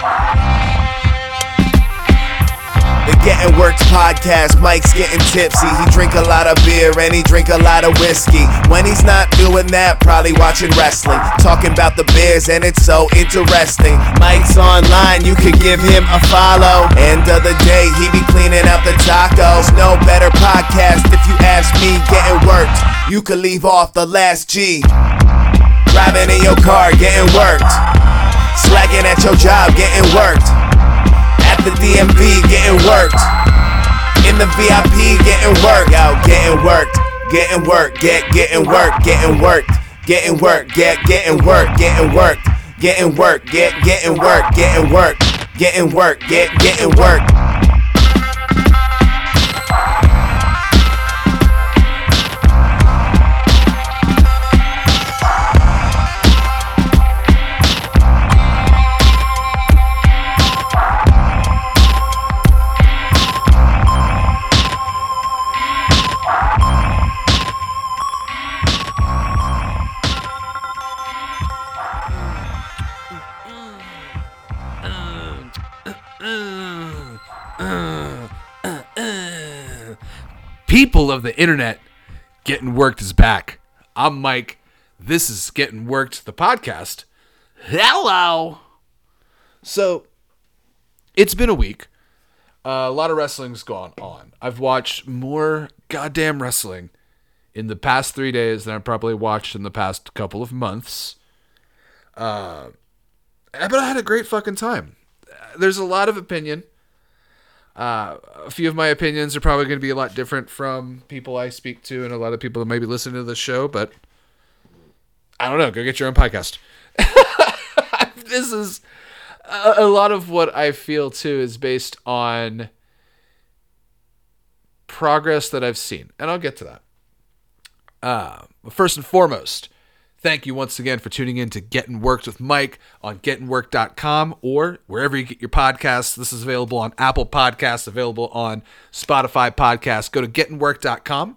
The Getting Worked podcast, Mike's getting tipsy. He drink a lot of beer and he drink a lot of whiskey. When he's not doing that, probably watching wrestling. Talking about the Bears and it's so interesting. Mike's online, you could give him a follow. End of the day, he be cleaning out the tacos. No better podcast if you ask me. Getting Worked, you could leave off the last G. Driving in your car, getting worked. Slacking at your job, getting worked. At the DMV, getting worked. In the VIP, getting worked. Yo, getting worked. Getting worked. Get getting worked. Getting worked. Getting worked. Get getting worked. Getting worked. Getting worked. Get getting worked. Getting worked. Getting worked. Get getting worked. People of the internet, Getting Worked is back. I'm Mike. This is Getting Worked, the podcast. Hello. So, it's been a week. Uh, a lot of wrestling's gone on. I've watched more goddamn wrestling in the past three days than I've probably watched in the past couple of months. Uh, but I had a great fucking time. There's a lot of opinion. Uh, a few of my opinions are probably going to be a lot different from people I speak to and a lot of people that maybe listen to the show, but I don't know. Go get your own podcast. this is a, a lot of what I feel too is based on progress that I've seen, and I'll get to that. Uh, first and foremost, thank you once again for tuning in to Getting Worked with Mike on gettingworked.com or wherever you get your podcasts. This is available on Apple Podcasts, available on Spotify Podcasts. Go to gettingworked.com,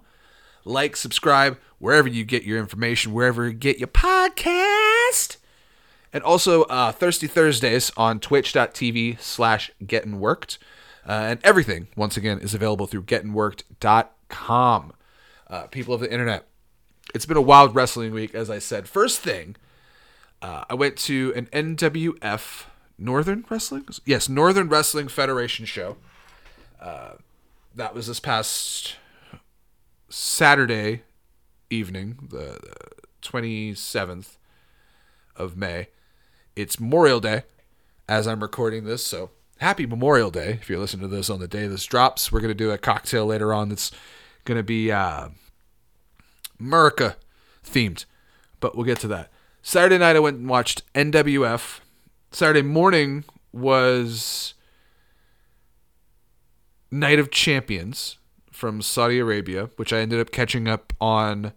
like, subscribe, wherever you get your information, wherever you get your podcast. And also uh, Thirsty Thursdays on twitch.tv slash gettingworked. Uh, and everything, once again, is available through gettingworked.com. Uh, people of the internet, it's been a wild wrestling week, as I said. First thing, uh, I went to an NWF Northern Wrestling, yes, Northern Wrestling Federation show. Uh, that was this past Saturday evening, the twenty seventh of May. It's Memorial Day, as I'm recording this, so happy Memorial Day if you're listening to this on the day this drops. We're gonna do a cocktail later on that's gonna be. Uh, America themed, but we'll get to that. Saturday night, I went and watched NWF. Saturday morning was Night of Champions from Saudi Arabia, which I ended up catching up on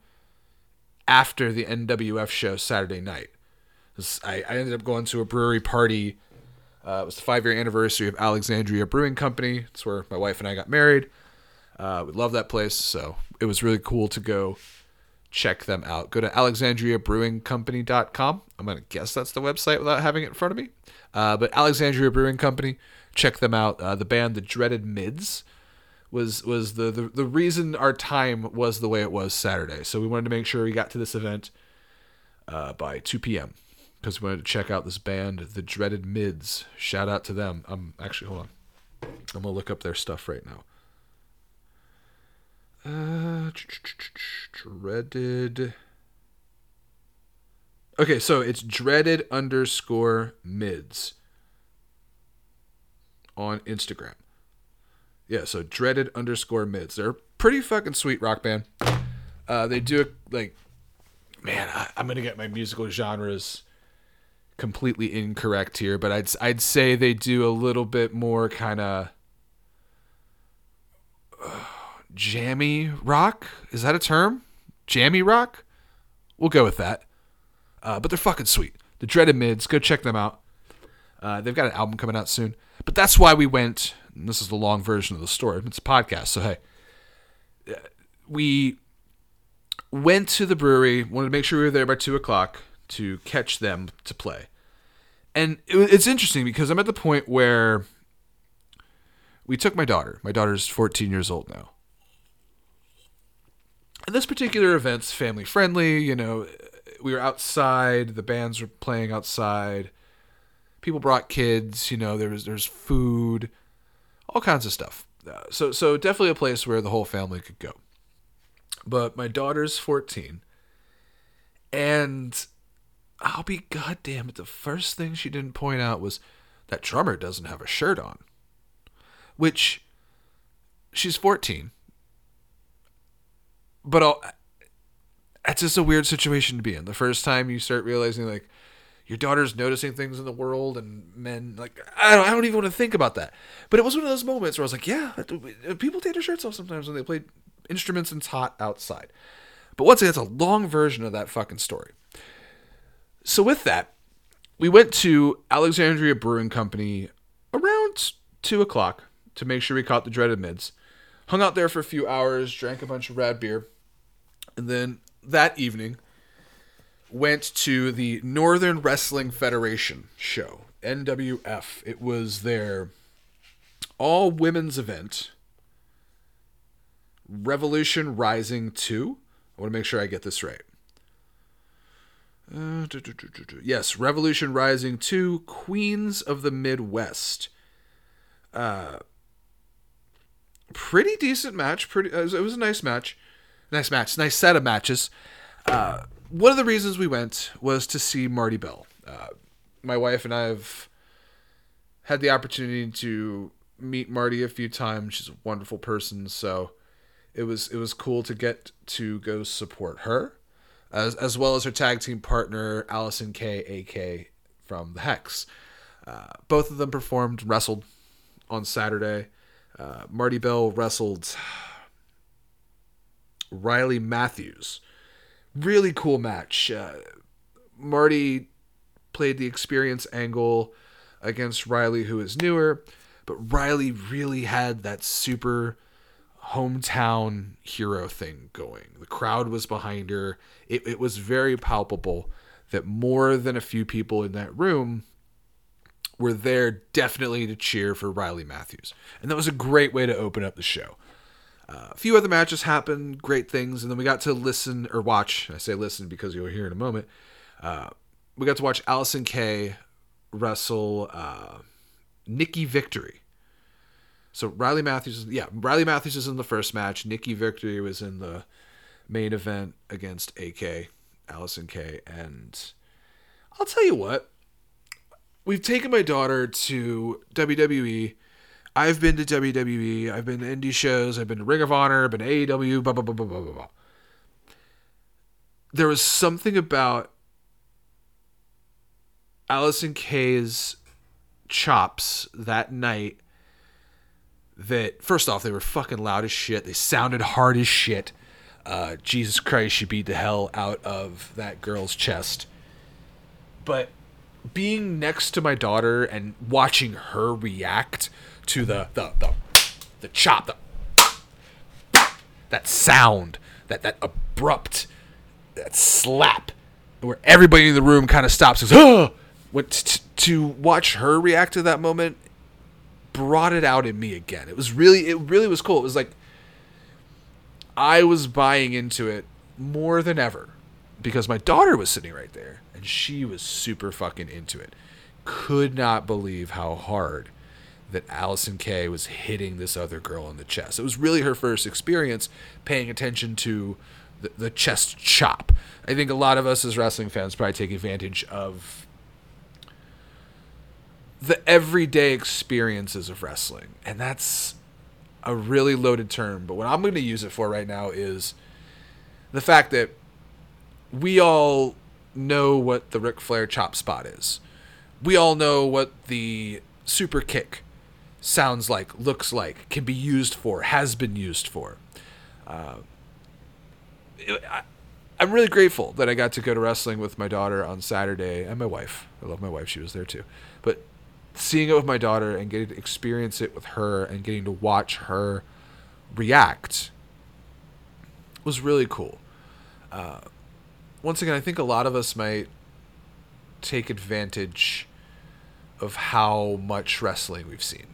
after the NWF show Saturday night. I, ended up going to a brewery party. Uh, it was the five year anniversary of Alexandria Brewing Company. It's where my wife and I got married. Uh, we love that place, so it was really cool to go check them out. Go to alexandriabrewingcompany.com. I'm going to guess that's the website without having it in front of me. Uh, but Alexandria Brewing Company, check them out. Uh, the band The Dreaded Mids was was the, the the reason our time was the way it was Saturday. So we wanted to make sure we got to this event uh, by 2 p.m. because we wanted to check out this band, The Dreaded Mids. Shout out to them. I'm actually hold on. I'm gonna look up their stuff right now. Uh, dreaded. Okay, so it's dreaded underscore mids on Instagram. Yeah, so dreaded underscore mids. They're pretty fucking sweet rock band. Uh, they do like, man, I, I'm gonna get my musical genres completely incorrect here, but I'd I'd say they do a little bit more kind of jammy rock. Is that a term? Jammy rock? We'll go with that. Uh, but they're fucking sweet. The Dreaded Mids, go check them out. Uh, they've got an album coming out soon. But that's why we went. this is the long version of the story. It's a podcast, so hey, uh, we went to the brewery. Wanted to make sure we were there by two o'clock to catch them to play. and it, it's interesting because I'm at the point where we took my daughter. My daughter's 14 years old now. And this particular event's family friendly. You know, we were outside. The bands were playing outside. People brought kids. You know, there was there's food, all kinds of stuff. Uh, so so definitely a place where the whole family could go. But my daughter's 14, and I'll be goddamn it. The first thing she didn't point out was that drummer doesn't have a shirt on, which she's 14 but I'll, just a weird situation to be in. The first time you start realizing like your daughter's noticing things in the world and men like I don't, I don't even want to think about that. But it was one of those moments where I was like, yeah, uh, people take their shirts off sometimes when they play instruments and it's hot outside. But once again, it's a long version of that fucking story. So with that, we went to Alexandria Brewing Company around two o'clock to make sure we caught the dreaded mids. Hung out there for a few hours, drank a bunch of rad beer and then that evening, went to the Northern Wrestling Federation show, NWF. It was their all women's event, Revolution Rising 2. I want to make sure I get this right. Uh, yes, Revolution Rising 2, Queens of the Midwest. Uh, pretty decent match. Pretty, it was, it was a nice match nice match, nice set of matches. Uh, one of the reasons we went was to see Marti Belle. Uh, my wife and I have had the opportunity to meet Marti a few times. She's a wonderful person, so it was it was cool to get to go support her, as as well as her tag team partner Allison Kay, AK from the Hex. Uh, both of them performed, wrestled on Saturday. Uh, Marti Belle wrestled Riley Matthews. Really cool match. Uh, Marti played the experience angle against Riley, who is newer, but Riley really had that super hometown hero thing going. The crowd was behind her. It, it was very palpable that more than a few people in that room were there definitely to cheer for Riley Matthews. And that was a great way to open up the show. A few other matches happened, great things, and then we got to listen or watch. I say listen because you'll hear in a moment. Uh, we got to watch Allison Kay wrestle uh, Nikki Victory. So Riley Matthews, yeah, Riley Matthews is in the first match. Nikki Victory was in the main event against AK, Allison Kay, and I'll tell you what, we've taken my daughter to WWE I've been to WWE, I've been to indie shows, I've been to Ring of Honor, I've been to AEW, blah, blah, blah, blah, blah, blah, blah. There was something about Allison Kay's chops that night that, first off, they were fucking loud as shit. They sounded hard as shit. Uh, Jesus Christ, she beat the hell out of that girl's chest. But being next to my daughter and watching her react to the the the, the chop, the that sound, that that abrupt, that slap, where everybody in the room kind of stops. Goes, oh! T- to watch her react to that moment brought it out in me again. It was really, it really was cool. It was like I was buying into it more than ever because my daughter was sitting right there and she was super fucking into it. Could not believe how hard that Allison Kay was hitting this other girl in the chest. It was really her first experience paying attention to the, the chest chop. I think a lot of us as wrestling fans probably take advantage of the everyday experiences of wrestling. And that's a really loaded term, but what I'm going to use it for right now is the fact that we all know what the Ric Flair chop spot is. We all know what the super kick sounds like, looks like, can be used for, has been used for. Uh, I, I'm really grateful that I got to go to wrestling with my daughter on Saturday and my wife. I love my wife; she was there too. But seeing it with my daughter and getting to experience it with her and getting to watch her react was really cool. Uh, once again, I think a lot of us might take advantage of how much wrestling we've seen,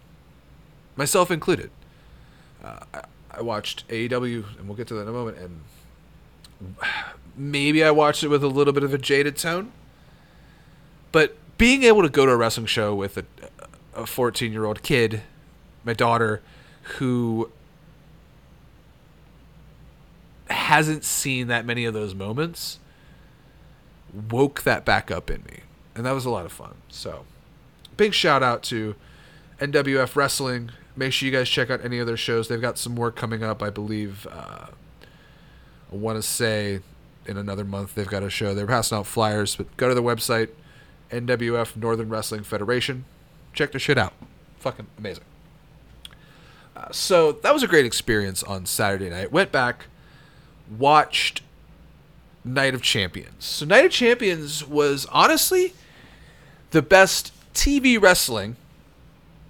myself included. Uh, I, I watched AEW, and we'll get to that in a moment, and maybe I watched it with a little bit of a jaded tone. But being able to go to a wrestling show with a a 14 year old kid, my daughter, who hasn't seen that many of those moments, woke that back up in me. And that was a lot of fun. So, big shout out to NWF Wrestling. Make sure you guys check out any of their shows. They've got some more coming up, I believe. Uh, I want to say in another month they've got a show. They're passing out flyers, but go to their website, NWF Northern Wrestling Federation. Check their shit out. Fucking amazing. Uh, so that was a great experience on Saturday night. Went back, watched Night of Champions. So Night of Champions was honestly the best TV wrestling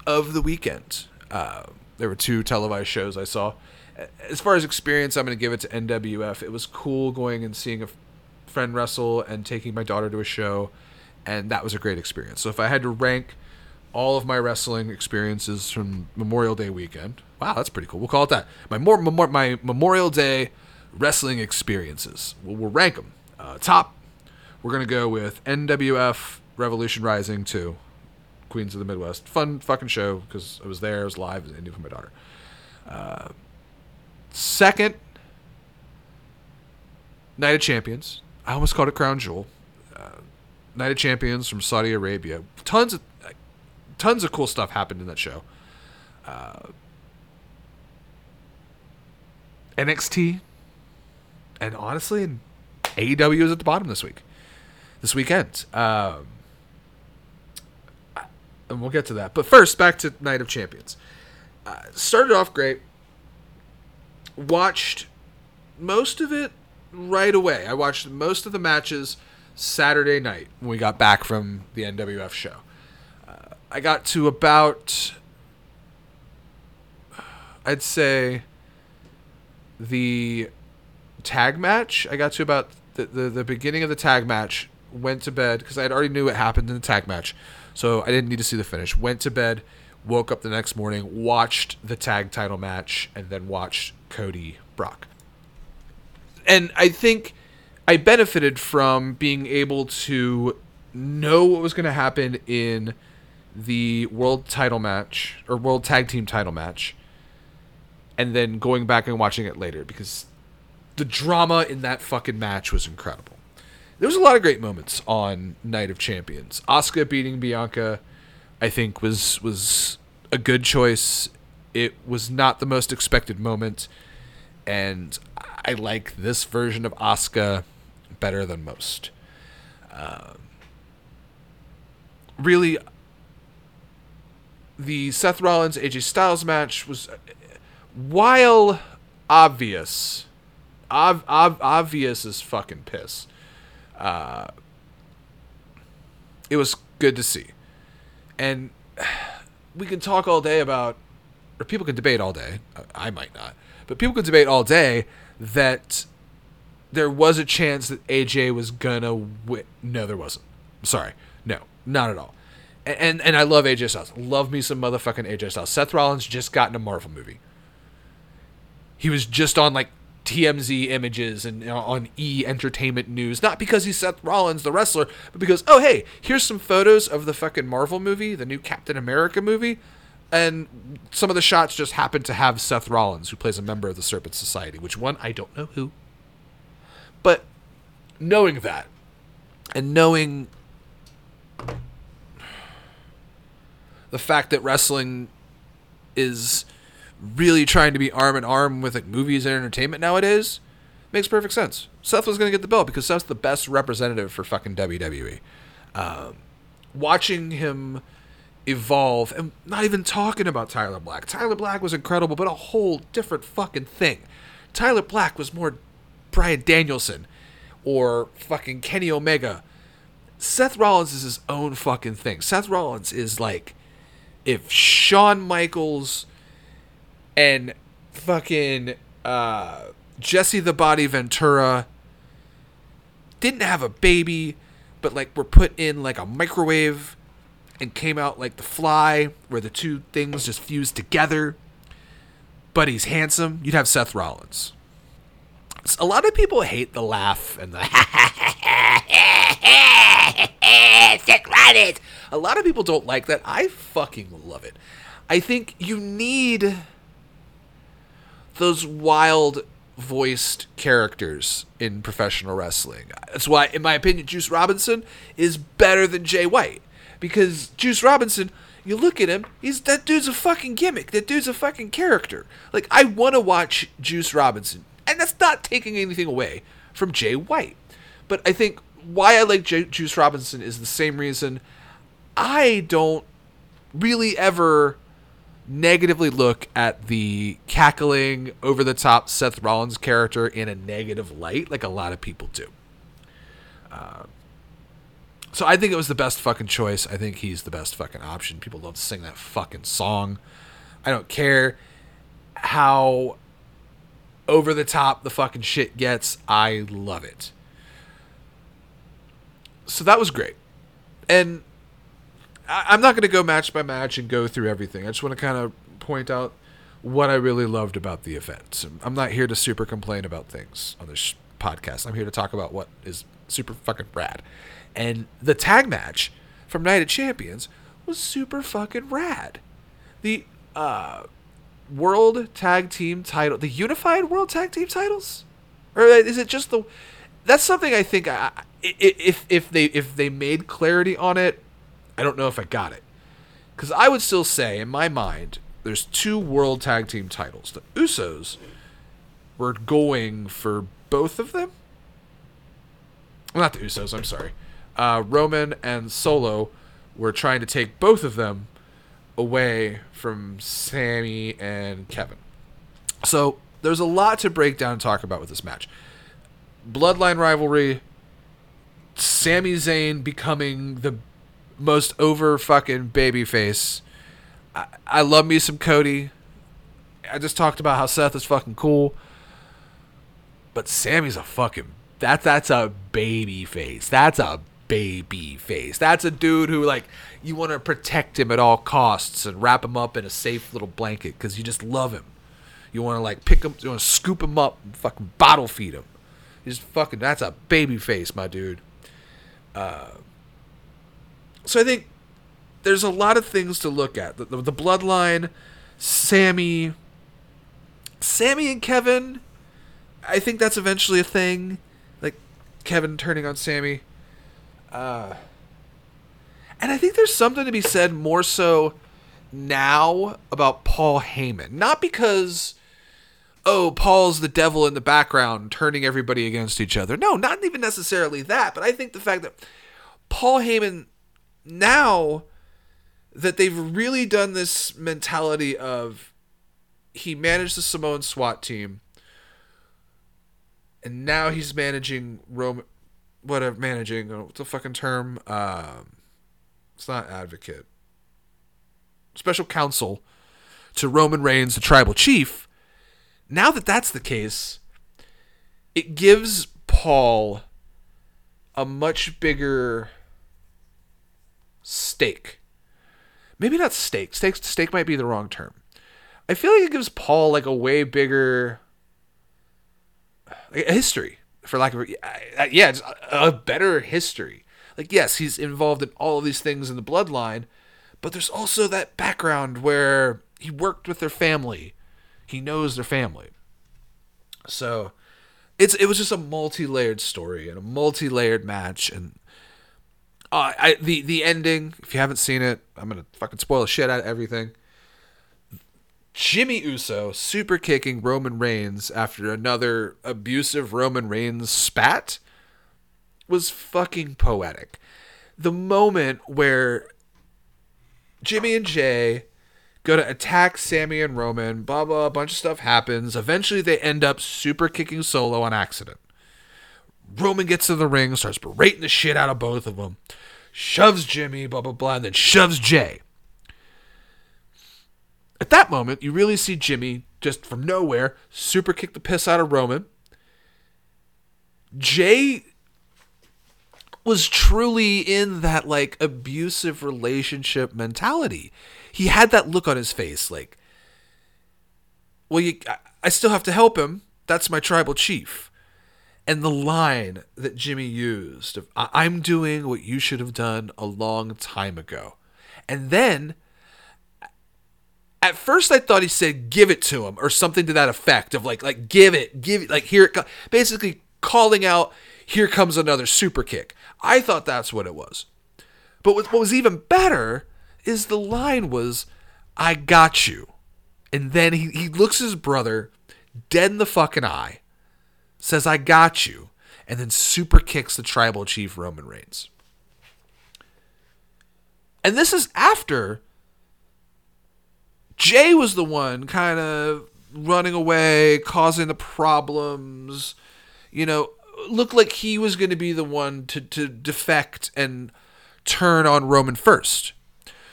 of the weekend. Uh, there were two televised shows I saw. As far as experience, I'm going to give it to NWF. It was cool going and seeing a friend wrestle and taking my daughter to a show, and that was a great experience. So if I had to rank all of my wrestling experiences from Memorial Day weekend, wow, that's pretty cool. We'll call it that. My more my Memorial Day wrestling experiences. We'll, we'll rank them. Uh, top, we're gonna go with NWF Revolution Rising 2, Queens of the Midwest. Fun fucking show because I was there, I was live, I knew for my daughter. Uh, second, Night of Champions. I almost called it Crown Jewel. Uh, Night of Champions from Saudi Arabia. Tons of tons of cool stuff happened in that show. Uh, NXT, and honestly, and AEW is at the bottom this week, this weekend. Um, and we'll get to that. But first, back to Night of Champions. Uh, started off great. Watched most of it right away. I watched most of the matches Saturday night when we got back from the NWF show. Uh, I got to about, I'd say, the tag match. I got to about the, the, the beginning of the tag match. Went to bed because I already knew what happened in the tag match, so I didn't need to see the finish. Went to bed, woke up the next morning, watched the tag title match, and then watched Cody Brock. And I think I benefited from being able to know what was going to happen in the world title match or world tag team title match and then going back and watching it later because the drama in that fucking match was incredible. There was a lot of great moments on Night of Champions. Asuka beating Bianca, I think was was a good choice. It was not the most expected moment, and I like this version of Asuka better than most. Um, really, the Seth Rollins AJ Styles match was, while obvious, ob- ob- obvious as fucking piss. Uh, it was good to see, and we can talk all day about, or people can debate all day. I might not, but people can debate all day that there was a chance that AJ was gonna win. No, there wasn't. Sorry, no, not at all. And, and and I love AJ Styles. Love me some motherfucking AJ Styles. Seth Rollins just got in a Marvel movie. He was just on like TMZ images and you know, on E Entertainment News, not because he's Seth Rollins, the wrestler, but because oh hey, here's some photos of the fucking Marvel movie, the new Captain America movie, and some of the shots just happen to have Seth Rollins, who plays a member of the Serpent Society. Which one I don't know who, but knowing that, and knowing the fact that wrestling is really trying to be arm in arm with like movies and entertainment nowadays makes perfect sense. Seth was going to get the belt because Seth's the best representative for fucking WWE. Um, watching him evolve and not even talking about Tyler Black. Tyler Black was incredible, but a whole different fucking thing. Tyler Black was more Bryan Danielson or fucking Kenny Omega. Seth Rollins is his own fucking thing. Seth Rollins is like if Shawn Michaels and fucking uh, Jesse the Body Ventura didn't have a baby, but like were put in like a microwave and came out like the fly, where the two things just fused together. But he's handsome. You'd have Seth Rollins. A lot of people hate the laugh and the Seth Rollins. A lot of people don't like that. I fucking love it. I think you need those wild voiced characters in professional wrestling. That's why, in my opinion, Juice Robinson is better than Jay White. Because Juice Robinson, you look at him, he's that dude's a fucking gimmick. That dude's a fucking character. Like I want to watch Juice Robinson, and that's not taking anything away from Jay White. But I think why I like J- Juice Robinson is the same reason I don't really ever negatively look at the cackling over the top Seth Rollins character in a negative light like a lot of people do. Uh, so I think it was the best fucking choice. I think he's the best fucking option. People love to sing that fucking song. I don't care how over the top the fucking shit gets. I love it. So that was great. And I, am not going to go match by match and go through everything. I just want to kind of point out what I really loved about the event. I'm not here to super complain about things on this podcast. I'm here to talk about what is super fucking rad. And the tag match from Night of Champions was super fucking rad. The uh, World Tag Team title, the Unified World Tag Team titles, or is it just the? That's something I think I, if if they if they made clarity on it, I don't know if I got it. Because I would still say, in my mind, there's two World Tag Team titles. The Usos were going for both of them. Well, not the Usos, I'm sorry. Uh, Roman and Solo were trying to take both of them away from Sami and Kevin. So there's a lot to break down and talk about with this match. Bloodline rivalry, Sami Zayn becoming the most over fucking baby face. I, I love me some Cody. I just talked about how Seth is fucking cool. But Sami's a fucking that that's a baby face. That's a baby face. That's a dude who like you want to protect him at all costs and wrap him up in a safe little blanket because you just love him. You want to like pick him, you want to scoop him up, and fucking bottle feed him. He's fucking that's a baby face, my dude. Uh, so I think there's a lot of things to look at. The, the, the bloodline, Sami, Sami and Kevin. I think that's eventually a thing, like Kevin turning on Sami. Uh, and I think there's something to be said more so now about Paul Heyman, not because oh Paul's the devil in the background turning everybody against each other. No, not even necessarily that, but I think the fact that Paul Heyman now that they've really done this mentality of he managed the Samoan SWAT team and now he's managing Rome whatever managing uh, what's the fucking term? Um it's not advocate. Special counsel to Roman Reigns the tribal chief. Now that that's the case it gives Paul a much bigger stake. Maybe not stake. Stake stake might be the wrong term. I feel like it gives Paul like a way bigger like a history for lack of yeah, it's a better history. Like yes, he's involved in all of these things in the bloodline, but there's also that background where he worked with their family. He knows their family. So it's it was just a multi-layered story and a multi-layered match and uh, I the the ending. If you haven't seen it, I'm gonna fucking spoil shit out of everything. Jimmy Uso super kicking Roman Reigns after another abusive Roman Reigns spat was fucking poetic. The moment where Jimmy and Jey go to attack Sami and Roman, blah blah, a bunch of stuff happens. Eventually they end up super kicking Solo on accident. Roman gets to the ring, starts berating the shit out of both of them, shoves Jimmy, blah, blah, blah, and then shoves Jey. At that moment, you really see Jimmy just from nowhere super kick the piss out of Roman. Jey was truly in that like abusive relationship mentality. He had that look on his face like well you I still have to help him. That's my tribal chief. And the line that Jimmy used of I'm doing what you should have done a long time ago. And then at first I thought he said give it to him or something to that effect of like like give it, give it like here it basically calling out here comes another super kick. I thought that's what it was. But what was even better is the line was I got you. And then he, he looks his brother dead in the fucking eye, says I got you, and then super kicks the tribal chief Roman Reigns. And this is after Jey was the one kind of running away, causing the problems. You know, looked like he was going to be the one to, to defect and turn on Roman first.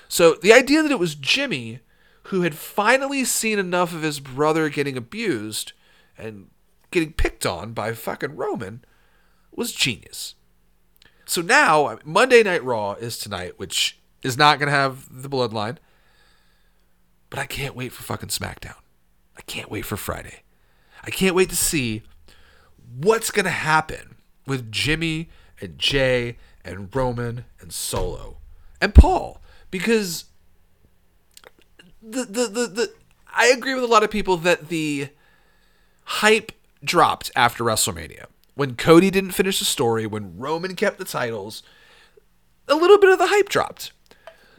So the idea that it was Jimmy who had finally seen enough of his brother getting abused and getting picked on by fucking Roman was genius. So now Monday Night Raw is tonight, which is not going to have the bloodline. But I can't wait for fucking SmackDown. I can't wait for Friday. I can't wait to see what's going to happen with Jimmy and Jey and Roman and Solo and Paul because the the the, the I agree with a lot of people that the hype dropped after WrestleMania. When Cody didn't finish the story, when Roman kept the titles, a little bit of the hype dropped.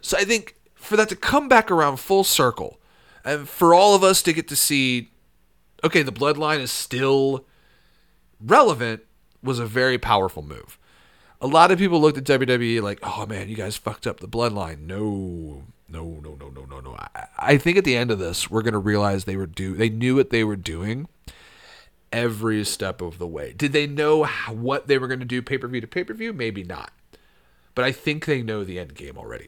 So I think for that to come back around full circle, and for all of us to get to see, okay, the bloodline is still relevant, was a very powerful move. A lot of people looked at WWE like, oh man, you guys fucked up the bloodline. No, no, no, no, no, no, no. I, I think at the end of this, we're gonna realize they were do they knew what they were doing every step of the way. Did they know how, what they were gonna do pay per view to pay per view? Maybe not, but I think they know the end game already.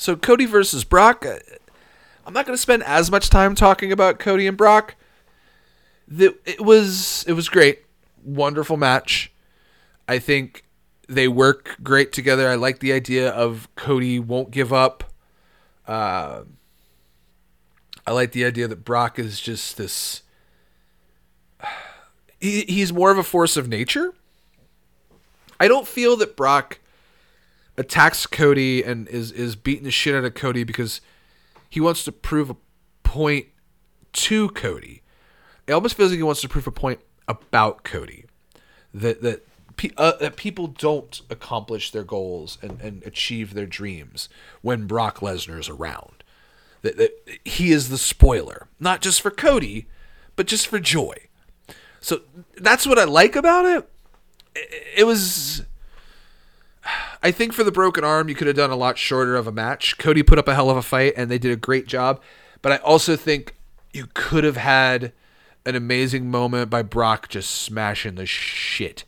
So Cody versus Brock. Uh, I'm not going to spend as much time talking about Cody and Brock. It was it was great, wonderful match. I think they work great together. I like the idea of Cody won't give up. Uh, I like the idea that Brock is just this. He, he's more of a force of nature. I don't feel that Brock attacks Cody and is is beating the shit out of Cody because he wants to prove a point to Cody. It almost feels like he wants to prove a point about Cody that that uh, that people don't accomplish their goals and, and achieve their dreams when Brock Lesnar is around. That, that he is the spoiler, not just for Cody, but just for joy. So that's what I like about it. It, it was I think for the broken arm, you could have done a lot shorter of a match. Cody put up a hell of a fight, and they did a great job. But I also think you could have had an amazing moment by Brock just smashing the shit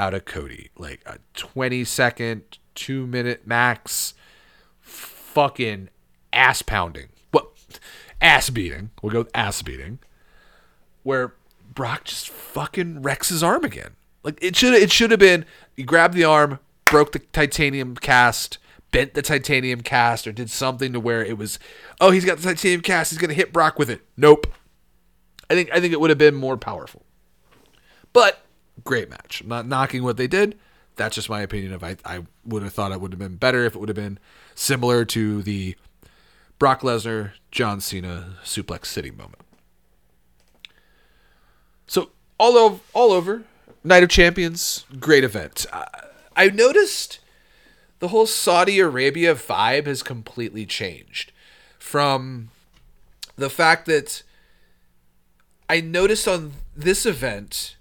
out of Cody. Like a 20 second, two minute max, fucking ass pounding. Well, ass beating. We'll go with ass beating. Where Brock just fucking wrecks his arm again. Like it should it should have been you grab the arm, broke the titanium cast, bent the titanium cast, or did something to where it was, oh, he's got the titanium cast, he's gonna hit Brock with it. Nope. I think I think it would have been more powerful. But great match. I'm not knocking what they did. That's just my opinion of I, I would have thought it would have been better if it would have been similar to the Brock Lesnar, John Cena Suplex City moment. So all over, all over, Night of Champions, great event. Uh, I noticed the whole Saudi Arabia vibe has completely changed from the fact that I noticed on this event.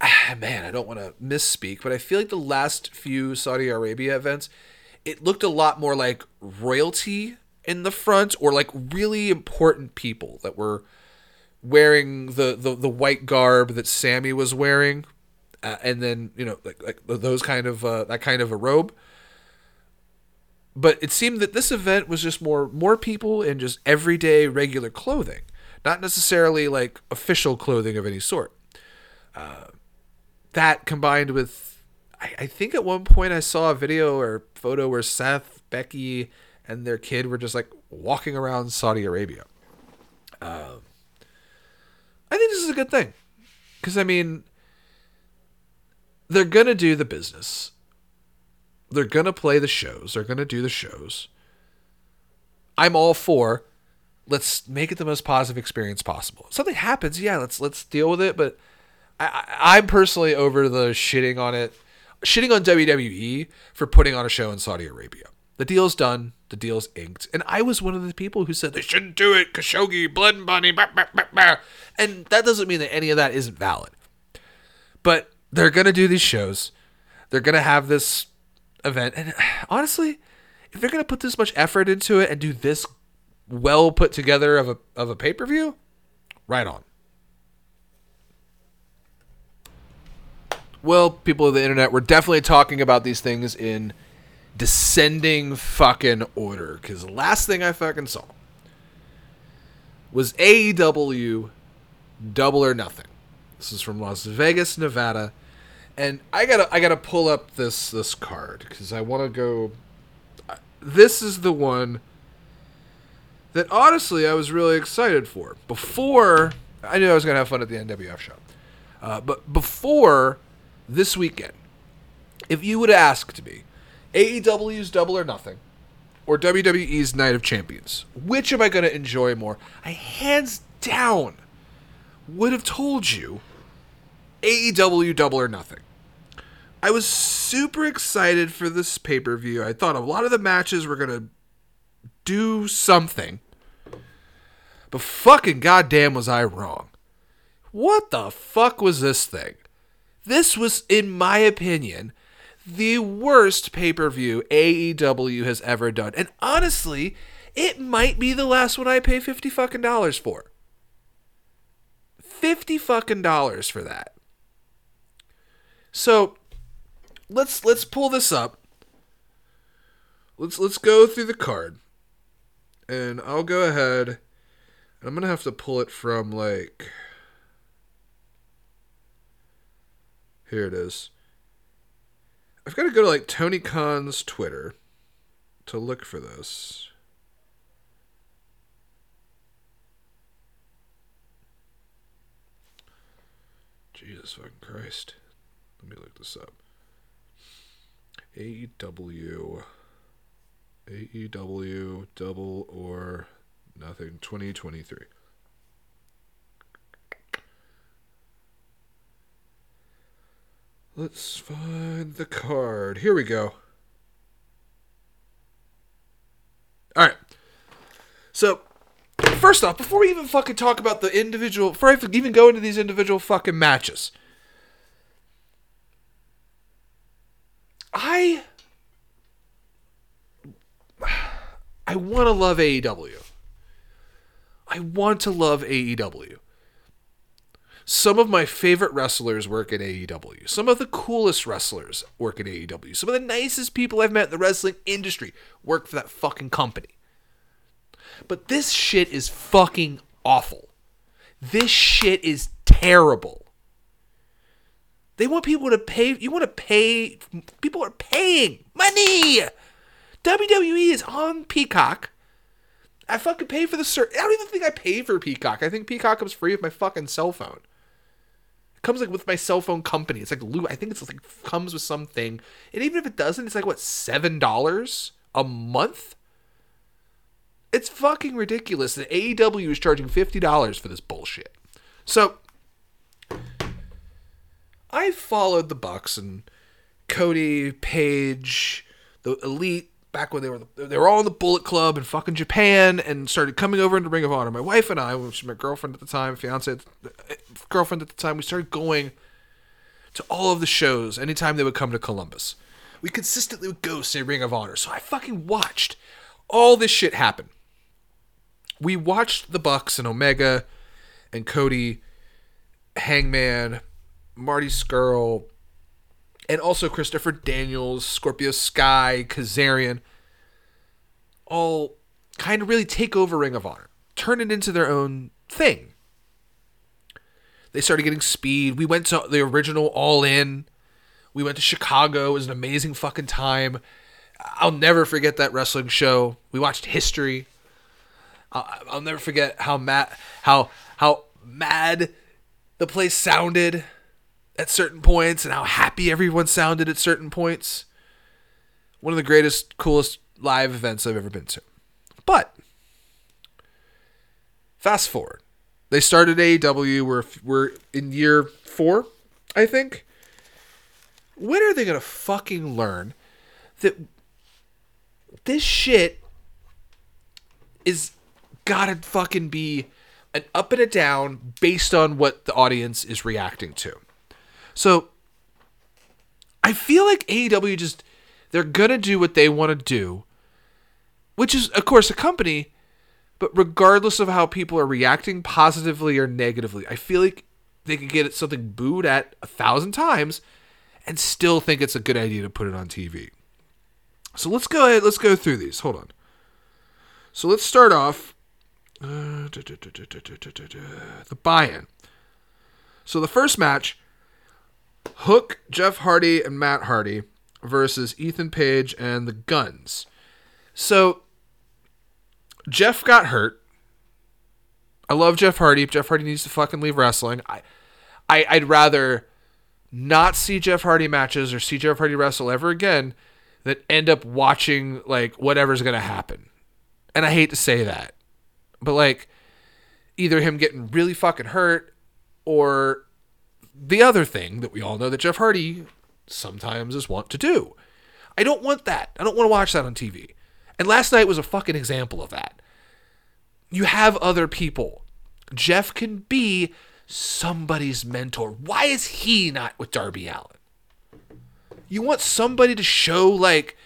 Ah, man, I don't want to misspeak, but I feel like the last few Saudi Arabia events, it looked a lot more like royalty in the front or like really important people that were wearing the, the, the white garb that Sami was wearing uh, and then you know like, like those kind of uh, that kind of a robe. But it seemed that this event was just more more people in just everyday regular clothing. not necessarily like official clothing of any sort. Uh, that combined with, I, I think at one point I saw a video or photo where Seth, Becky, and their kid were just like walking around Saudi Arabia. Um, I think this is a good thing because I mean, they're gonna do the business. They're gonna play the shows. They're gonna do the shows. I'm all for let's make it the most positive experience possible. If something happens, yeah, let's let's deal with it. But I, I'm personally over the shitting on it, shitting on WWE for putting on a show in Saudi Arabia. The deal's done. The deal's inked. And I was one of the people who said they shouldn't do it. Khashoggi, Blood and bah, bah, bah, bah. and that doesn't mean that any of that isn't valid. But they're gonna do these shows. They're gonna have this event, and honestly, if they're gonna put this much effort into it and do this well put together of a of a pay per view, right on. Well, people of the internet, we're definitely talking about these things in descending fucking order because the last thing I fucking saw was AEW Double or Nothing. This is from Las Vegas, Nevada, and I gotta I gotta pull up this this card because I want to go. This is the one that honestly I was really excited for. Before I knew I was gonna have fun at the NWF show, uh, but before this weekend, if you would have asked me, AEW's Double or Nothing, or WWE's Night of Champions, which am I gonna enjoy more? I hands down would have told you AEW Double or Nothing. I was super excited for this pay per view. I thought a lot of the matches were going to do something. But fucking goddamn was I wrong. What the fuck was this thing? This was, in my opinion, the worst pay per view AEW has ever done. And honestly, it might be the last one I pay 50 fucking dollars for. 50 fucking dollars for that. So let's let's pull this up. Let's let's go through the card. And I'll go ahead. I'm gonna have to pull it from like here it is. I've got to go to like Tony Khan's Twitter to look for this. Jesus fucking Christ. Let me look this up. AEW. AEW double or nothing 2023. Let's find the card. Here we go. All right. So, first off, before we even fucking talk about the individual, before I even go into these individual fucking matches, I I want to love AEW. I want to love AEW. Some of my favorite wrestlers work at AEW. Some of the coolest wrestlers work at AEW. Some of the nicest people I've met in the wrestling industry work for that fucking company. But this shit is fucking awful. This shit is terrible. They want people to pay. You want to pay. People are paying money. WWE is on Peacock. I fucking pay for the cert. I don't even think I pay for Peacock. I think Peacock comes free with my fucking cell phone. Comes like with my cell phone company. It's like I think it's like comes with something. And even if it doesn't, it's like what seven dollars a month. It's fucking ridiculous that AEW is charging fifty dollars for this bullshit. So I followed the Bucks and Cody, Page, the Elite back when they were they were all in the Bullet Club in fucking Japan and started coming over into Ring of Honor. My wife and I, which was my girlfriend at the time, fiance, girlfriend at the time, we started going to all of the shows anytime they would come to Columbus. We consistently would go say Ring of Honor. So I fucking watched all this shit happen. We watched the Bucks and Omega and Cody, Hangman, Marty Scurll, and also Christopher Daniels, Scorpio Sky, Kazarian, all kind of really take over Ring of Honor, turn it into their own thing. They started getting speed. We went to the original All In. We went to Chicago. It was an amazing fucking time. I'll never forget that wrestling show. We watched History. I'll, never forget how mad how how mad the place sounded at certain points and how happy everyone sounded at certain points. One of the greatest, coolest live events I've ever been to. But fast forward, they started AEW. We're we're in year four, I think. When are they gonna fucking learn that this shit is gotta fucking be an up and a down based on what the audience is reacting to. So I feel like AEW just they're gonna do what they want to do, which is of course a company, but regardless of how people are reacting positively or negatively, I feel like they could get something booed at a thousand times and still think it's a good idea to put it on TV. So let's go ahead, let's go through these. Hold on. So let's start off uh, the buy-in. So the first match, Hook, Jeff Hardy, and Matt Hardy versus Ethan Page and the Guns. So Jeff got hurt. I love Jeff Hardy. Jeff Hardy needs to fucking leave wrestling. I, I I'd rather not see Jeff Hardy matches or see Jeff Hardy wrestle ever again than end up watching like whatever's gonna happen. And I hate to say that. But like either him getting really fucking hurt or the other thing that we all know that Jeff Hardy sometimes is want to do. I don't want that. I don't want to watch that on TV. And last night was a fucking example of that. You have other people. Jeff can be somebody's mentor. Why is he not with Darby Allin? You want somebody to show like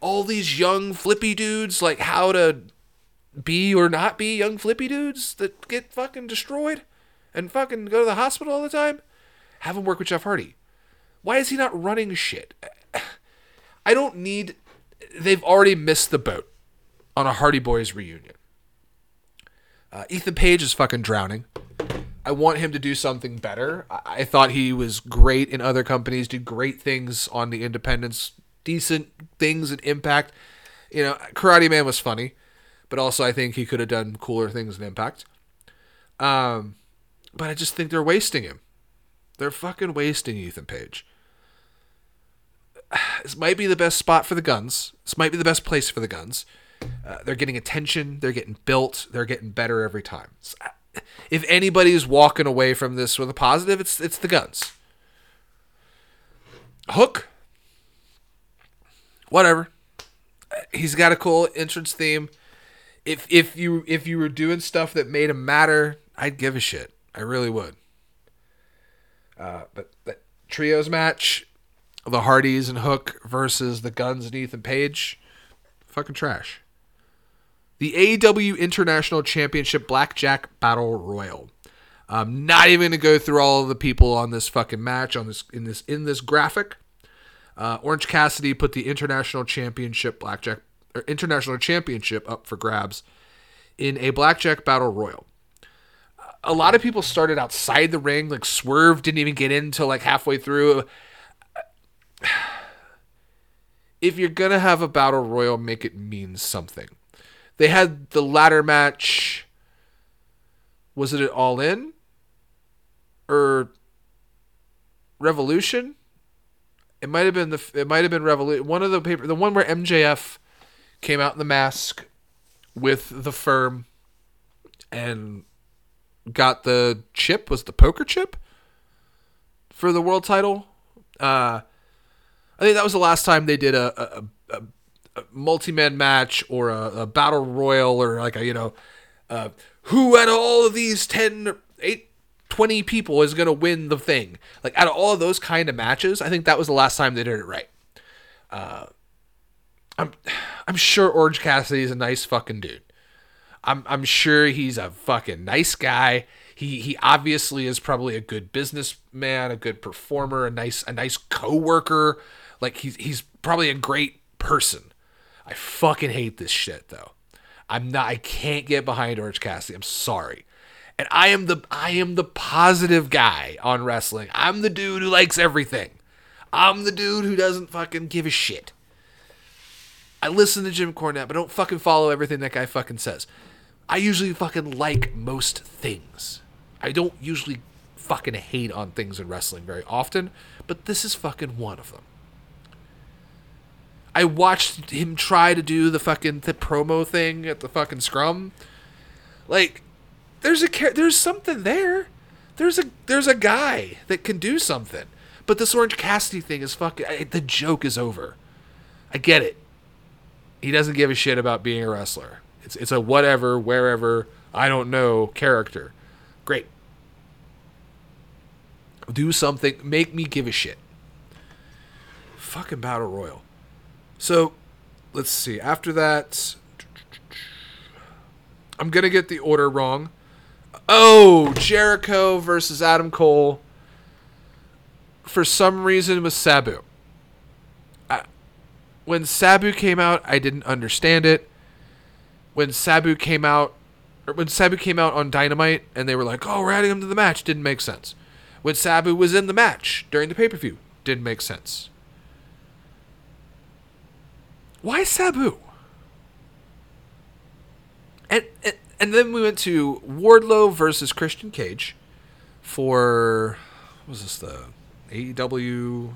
all these young flippy dudes like how to be or not be young flippy dudes that get fucking destroyed and fucking go to the hospital all the time? Have him work with Jeff Hardy. Why is he not running shit? I don't need. They've already missed the boat on a Hardy Boys reunion. Uh, Ethan Page is fucking drowning. I want him to do something better. I, I thought he was great in other companies, did great things on the independents, decent things at Impact. You know, Karate Man was funny, but also I think he could have done cooler things in Impact. Um, but I just think they're wasting him. They're fucking wasting Ethan Page. This might be the best spot for the guns. This might be the best place for the guns. Uh, they're getting attention. They're getting built. They're getting better every time. So, if anybody's walking away from this with a positive, it's it's the guns. Hook. Whatever. He's got a cool entrance theme. If if you if you were doing stuff that made him matter, I'd give a shit. I really would. Uh, but that trios match, the Hardys and Hook versus the Guns and Ethan Page, fucking trash. The AEW International Championship Blackjack Battle Royal. I'm not even gonna go through all of the people on this fucking match on this in this in this graphic. Uh, Orange Cassidy put the International Championship Blackjack or International Championship up for grabs in a Blackjack Battle Royal a lot of people started outside the ring. Like Swerve didn't even get in until like halfway through. If you're gonna have a battle royal, make it mean something. They had the ladder match. Was it all in? Or Revolution? It might have been the. It might have been Revolution. One of the paper. The one where MJF came out in the mask with the firm and got the chip was the poker chip? For the world title. Uh, I think that was the last time they did a, a, a, a multi-man match or a, battle royal or like a you know uh, who out of all of these 10 8 20 people is going to win the thing? Like out of all of those kind of matches i think that was the last time they did it right. Uh, i'm i'm sure orange cassidy is a nice fucking dude I'm I'm sure he's a fucking nice guy. He he obviously is probably a good businessman, a good performer, a nice a nice coworker. Like he's he's probably a great person. I fucking hate this shit though. I'm not I can't get behind Orange Cassidy. I'm sorry. And I am the I am the positive guy on wrestling. I'm the dude who likes everything. I'm the dude who doesn't fucking give a shit. I listen to Jim Cornette, but don't fucking follow everything that guy fucking says. I usually fucking like most things. I don't usually fucking hate on things in wrestling very often, but this is fucking one of them. I watched him try to do the fucking the promo thing at the fucking scrum. Like, there's a there's something there. There's a there's a guy that can do something. But this Orange Cassidy thing is fucking. The joke is over. I get it. He doesn't give a shit about being a wrestler. It's it's a whatever, wherever, I don't know character. Great. Do something. Make me give a shit. Fucking battle royal. So, let's see. After that, I'm gonna get the order wrong. Oh, Jericho versus Adam Cole. For some reason, was Sabu. I, when Sabu came out, I didn't understand it. When Sabu came out, when Sabu came out on Dynamite, and they were like, "Oh, we're adding him to the match," didn't make sense. When Sabu was in the match during the pay per view, didn't make sense. Why Sabu? And, and and then we went to Wardlow versus Christian Cage for what was this the AEW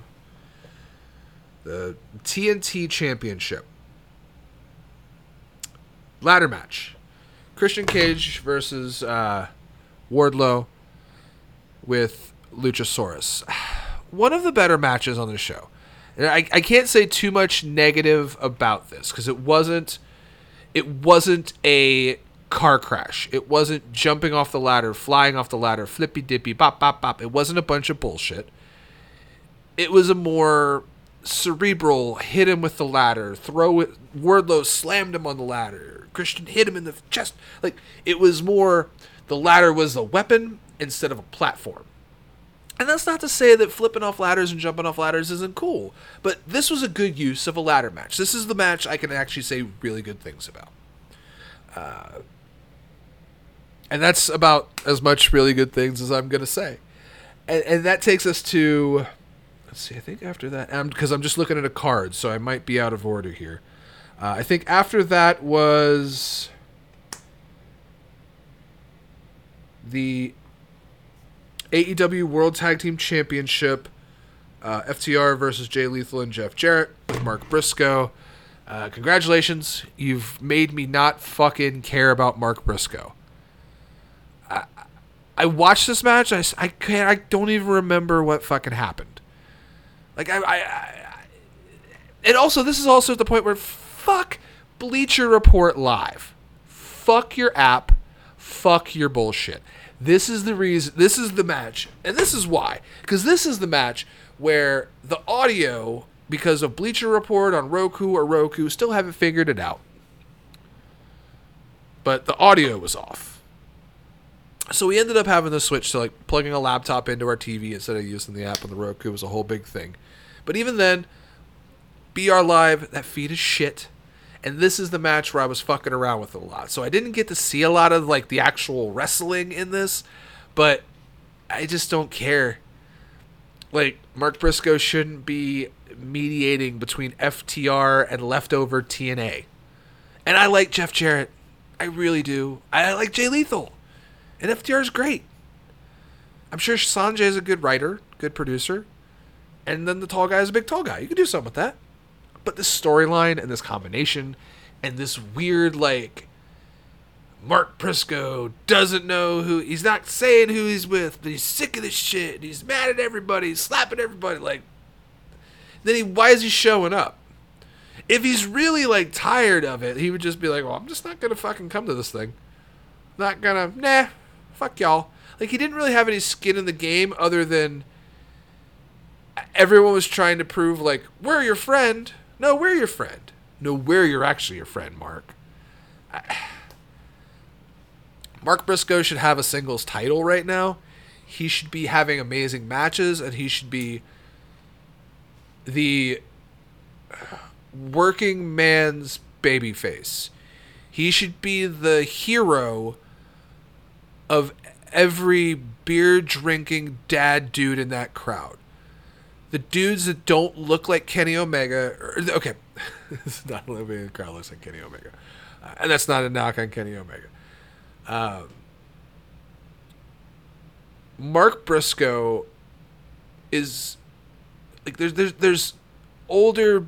the TNT Championship ladder match. Christian Cage versus uh, Wardlow with Luchasaurus. One of the better matches on the show. And I, I can't say too much negative about this because it wasn't it wasn't a car crash. It wasn't jumping off the ladder, flying off the ladder, flippy dippy, bop bop bop. It wasn't a bunch of bullshit. It was a more cerebral hit him with the ladder, throw it. Wardlow slammed him on the ladder. Christian hit him in the chest. Like it was more. The ladder was a weapon instead of a platform. And that's not to say that flipping off ladders and jumping off ladders isn't cool, but this was a good use of a ladder match. This is the match I can actually say really good things about. Uh, and that's about as much really good things as I'm going to say. And, and that takes us to. Let's see, I think after that, because I'm just looking at a card, so I might be out of order here. Uh, I think after that was the AEW World Tag Team Championship, uh, FTR versus Jay Lethal and Jeff Jarrett with Mark Briscoe. Uh, congratulations, you've made me not fucking care about Mark Briscoe. I, I watched this match. I, I can't. I don't even remember what fucking happened. Like I, I, I and also this is also at the point where fuck Bleacher Report live, fuck your app, fuck your bullshit. This is the reason. This is the match, and this is why. Because this is the match where the audio, because of Bleacher Report on Roku or Roku, still haven't figured it out. But the audio was off. So we ended up having to switch to like plugging a laptop into our TV instead of using the app on the Roku. It was a whole big thing. But even then, BR Live, that feed is shit. And this is the match where I was fucking around with it a lot. So I didn't get to see a lot of like the actual wrestling in this, but I just don't care. Like Mark Briscoe shouldn't be mediating between FTR and leftover TNA. And I like Jeff Jarrett. I really do. I like Jay Lethal. And FTR is great. I'm sure Sonjay is a good writer, good producer. And then the tall guy is a big tall guy. You could do something with that. But this storyline and this combination and this weird like Mark Briscoe doesn't know who he's not saying who he's with, but he's sick of this shit. He's mad at everybody, he's slapping everybody. Like, then he why is he showing up? If he's really like tired of it, he would just be like, "Well, I'm just not gonna fucking come to this thing. Not gonna, nah, fuck y'all." Like he didn't really have any skin in the game other than everyone was trying to prove like we're your friend. No, we're your friend. No, we're your actually your friend, Mark. Mark Briscoe should have a singles title right now. He should be having amazing matches, and he should be the working man's babyface. He should be the hero of every beer drinking dad dude in that crowd. The dudes that don't look like Kenny Omega. Or, okay, is not the crowd looks Kenny Omega, uh, and that's not a knock on Kenny Omega. Um, Mark Briscoe is like there's there's there's older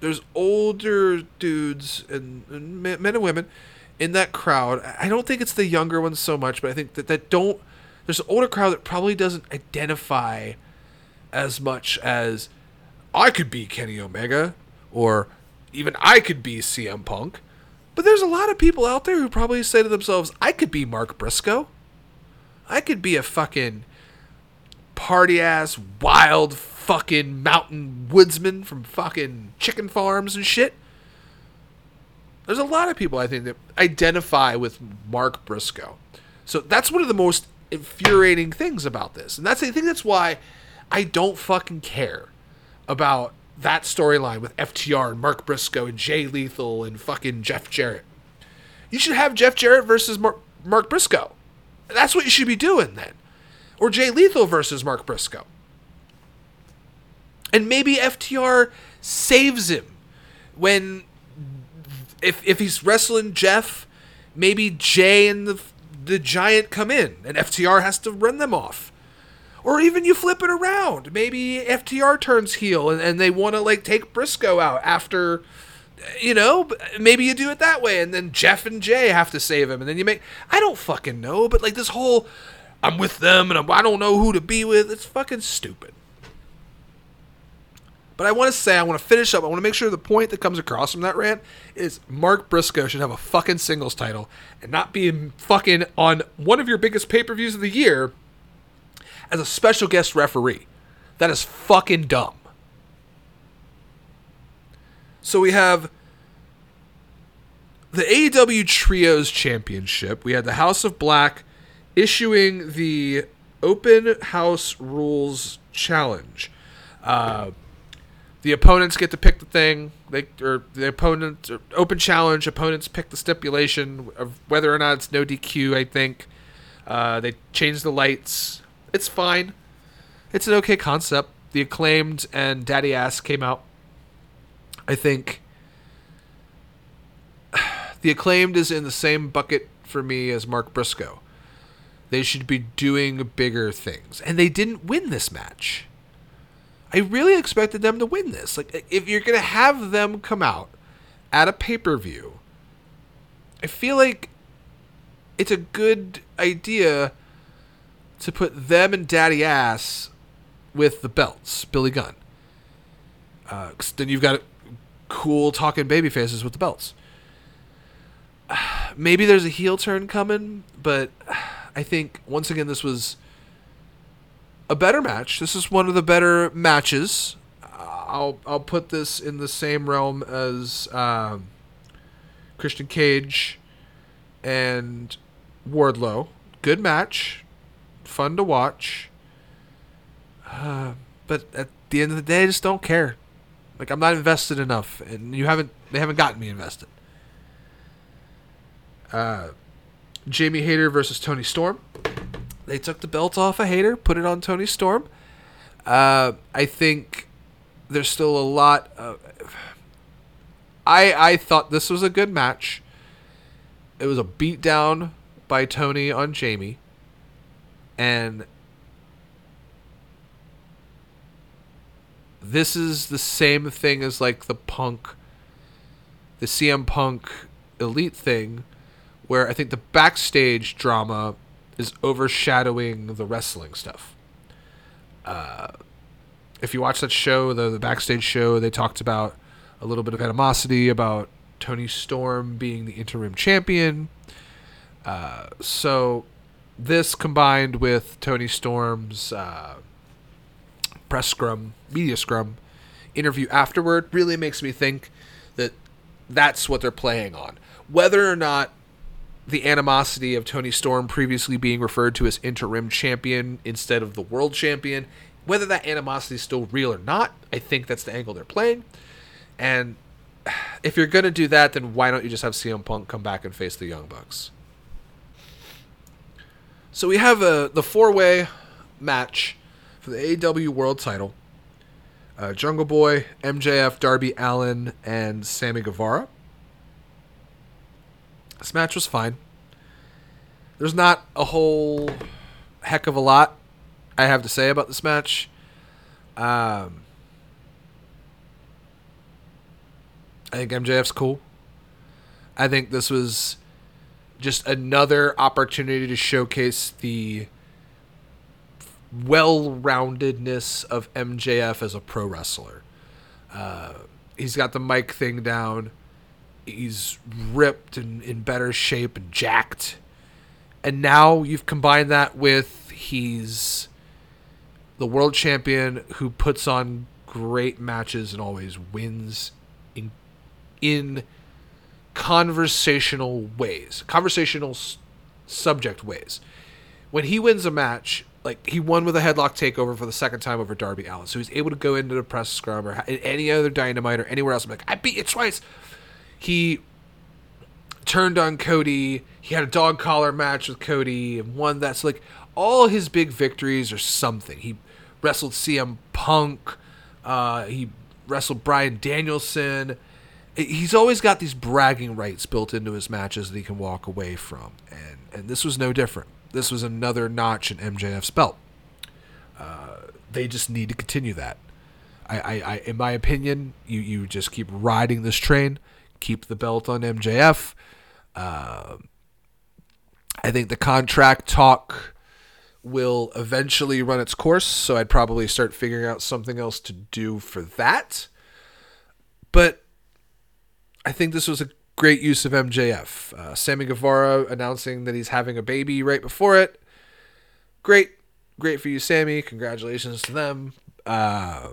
there's older dudes and, and men and women in that crowd. I don't think it's the younger ones so much, but I think that that don't. There's an older crowd that probably doesn't identify as much as I could be Kenny Omega or even I could be CM Punk. But there's a lot of people out there who probably say to themselves, I could be Mark Briscoe. I could be a fucking party ass, wild fucking mountain woodsman from fucking chicken farms and shit. There's a lot of people I think that identify with Mark Briscoe. So that's one of the most infuriating things about this. And that's I think that's why I don't fucking care about that storyline with FTR and Mark Briscoe and Jay Lethal and fucking Jeff Jarrett. You should have Jeff Jarrett versus Mark, Mark Briscoe. That's what you should be doing then. Or Jay Lethal versus Mark Briscoe. And maybe FTR saves him when if if he's wrestling Jeff, maybe Jay and the the Giant come in and FTR has to run them off. Or even you flip it around. Maybe FTR turns heel and, and they want to like take Briscoe out after you know, maybe you do it that way, and then Jeff and Jay have to save him, and then you make. I don't fucking know, but like this whole, I'm with them, and I'm, I don't know who to be with. It's fucking stupid. But I want to say, I want to finish up. I want to make sure the point that comes across from that rant is Mark Briscoe should have a fucking singles title and not be fucking on one of your biggest pay per views of the year as a special guest referee. That is fucking dumb. So we have the AEW Trios Championship. We had the House of Black issuing the Open House Rules Challenge. Uh, the opponents get to pick the thing. They or the opponent open challenge. Opponents pick the stipulation of whether or not it's no DQ. I think uh, they change the lights. It's fine. It's an okay concept. The acclaimed and Daddy Ass came out. I think the acclaimed is in the same bucket for me as Mark Briscoe. They should be doing bigger things, and they didn't win this match. I really expected them to win this. Like, if you're gonna have them come out at a pay per view, I feel like it's a good idea to put them and Daddy Ass with the belts, Billy Gunn. Uh, then you've got cool talking baby faces with the belts. Maybe there's a heel turn coming, but I think once again this was a better match. This is one of the better matches. I'll I'll put this in the same realm as um, Christian Cage and Wardlow. Good match, fun to watch. Uh, but at the end of the day, I just don't care. Like I'm not invested enough, and you haven't. They haven't gotten me invested. Uh, Jamie Hayter versus Toni Storm. They took the belt off of Hayter, put it on Toni Storm. Uh, I think there's still a lot. Of, I I thought this was a good match. It was a beatdown by Toni on Jamie, and this is the same thing as like the Punk, the CM Punk Elite thing, where I think the backstage drama is overshadowing the wrestling stuff. Uh, if you watch that show, the, the backstage show, they talked about a little bit of animosity about Toni Storm being the interim champion. Uh, so this combined with Toni Storm's uh, press scrum, media scrum, interview afterward really makes me think that that's what they're playing on. Whether or not the animosity of Toni Storm previously being referred to as interim champion instead of the world champion. Whether that animosity is still real or not, I think that's the angle they're playing. And if you're going to do that, then why don't you just have CM Punk come back and face the Young Bucks? So we have a the four way match for the AW World Title. Uh, Jungle Boy, MJF, Darby Allin, and Sammy Guevara. This match was fine. There's not a whole heck of a lot I have to say about this match. Um, I think MJF's cool. I think this was just another opportunity to showcase the well-roundedness of MJF as a pro wrestler. Uh, he's got the mic thing down. He's ripped and in better shape and jacked. And now you've combined that with he's the world champion who puts on great matches and always wins in in conversational ways, conversational s- subject ways. When he wins a match, like he won with a headlock takeover for the second time over Darby Allin, so he's able to go into the press scrum or any other Dynamite or anywhere else. I'm like, I beat you twice. He turned on Cody. He had a dog collar match with Cody and won that. So like all his big victories are something. He wrestled CM Punk. Uh, he wrestled Bryan Danielson. He's always got these bragging rights built into his matches that he can walk away from, and and this was no different. This was another notch in MJF's belt. Uh, they just need to continue that. I, I, I, in my opinion, you you just keep riding this train, keep the belt on MJF. Uh, I think the contract talk will eventually run its course, so I'd probably start figuring out something else to do for that. But I think this was a great use of MJF. Uh, Sammy Guevara announcing that he's having a baby right before it. Great, great for you, Sammy. Congratulations to them. Uh,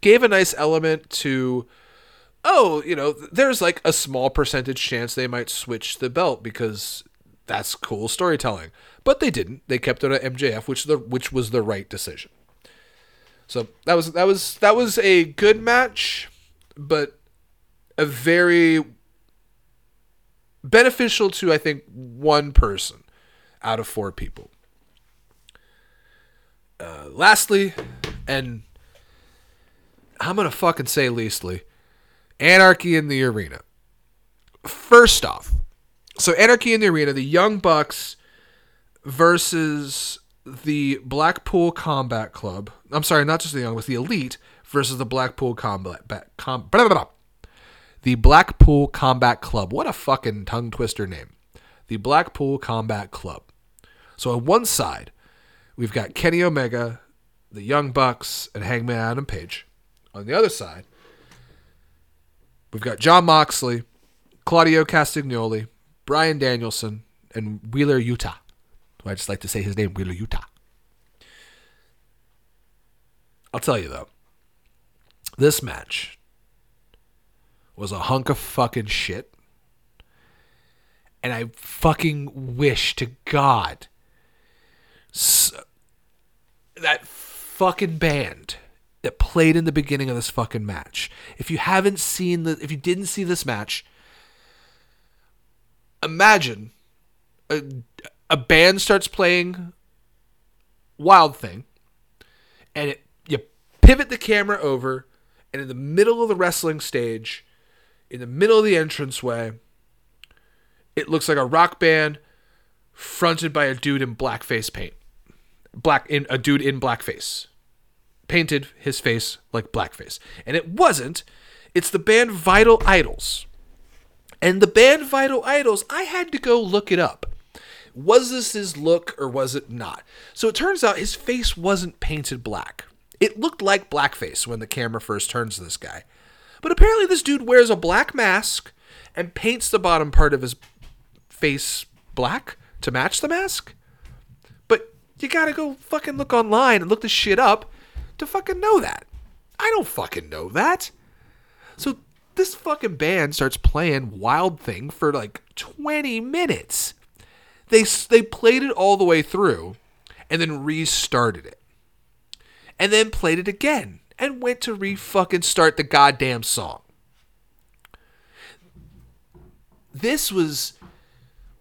gave a nice element to, oh, you know, there's like a small percentage chance they might switch the belt because that's cool storytelling. But they didn't. They kept it at MJF, which the which was the right decision. So that was that was that was a good match, but a very beneficial to I think one person out of four people. Uh, lastly, and I'm gonna fucking say leastly, Anarchy in the Arena. First off, so Anarchy in the Arena, the Young Bucks versus the Blackpool Combat Club. I'm sorry, not just the Young, but the Elite versus the Blackpool Combat blah. The Blackpool Combat Club. What a fucking tongue twister name. The Blackpool Combat Club. So on one side, we've got Kenny Omega, the Young Bucks, and Hangman Adam Page. On the other side, we've got Jon Moxley, Claudio Castagnoli, Bryan Danielson, and Wheeler Yuta. I just like to say his name, Wheeler Yuta. I'll tell you though, this match was a hunk of fucking shit. And I fucking wish to God s- that fucking band that played in the beginning of this fucking match. If you haven't seen the, if you didn't see this match, imagine a, a band starts playing Wild Thing, and it you pivot the camera over, and in the middle of the wrestling stage, in the middle of the entranceway, it looks like a rock band fronted by a dude in blackface paint. Black in a dude in blackface. Painted his face like blackface. And it wasn't. It's the band Vital Idols. And the band Vital Idols, I had to go look it up. Was this his look or was it not? So it turns out his face wasn't painted black. It looked like blackface when the camera first turns to this guy. But apparently, this dude wears a black mask and paints the bottom part of his face black to match the mask. But you gotta go fucking look online and look this shit up to fucking know that. I don't fucking know that. So this fucking band starts playing Wild Thing for like 20 minutes. They they played it all the way through and then restarted it. And then played it again and went to re fucking start the goddamn song. This was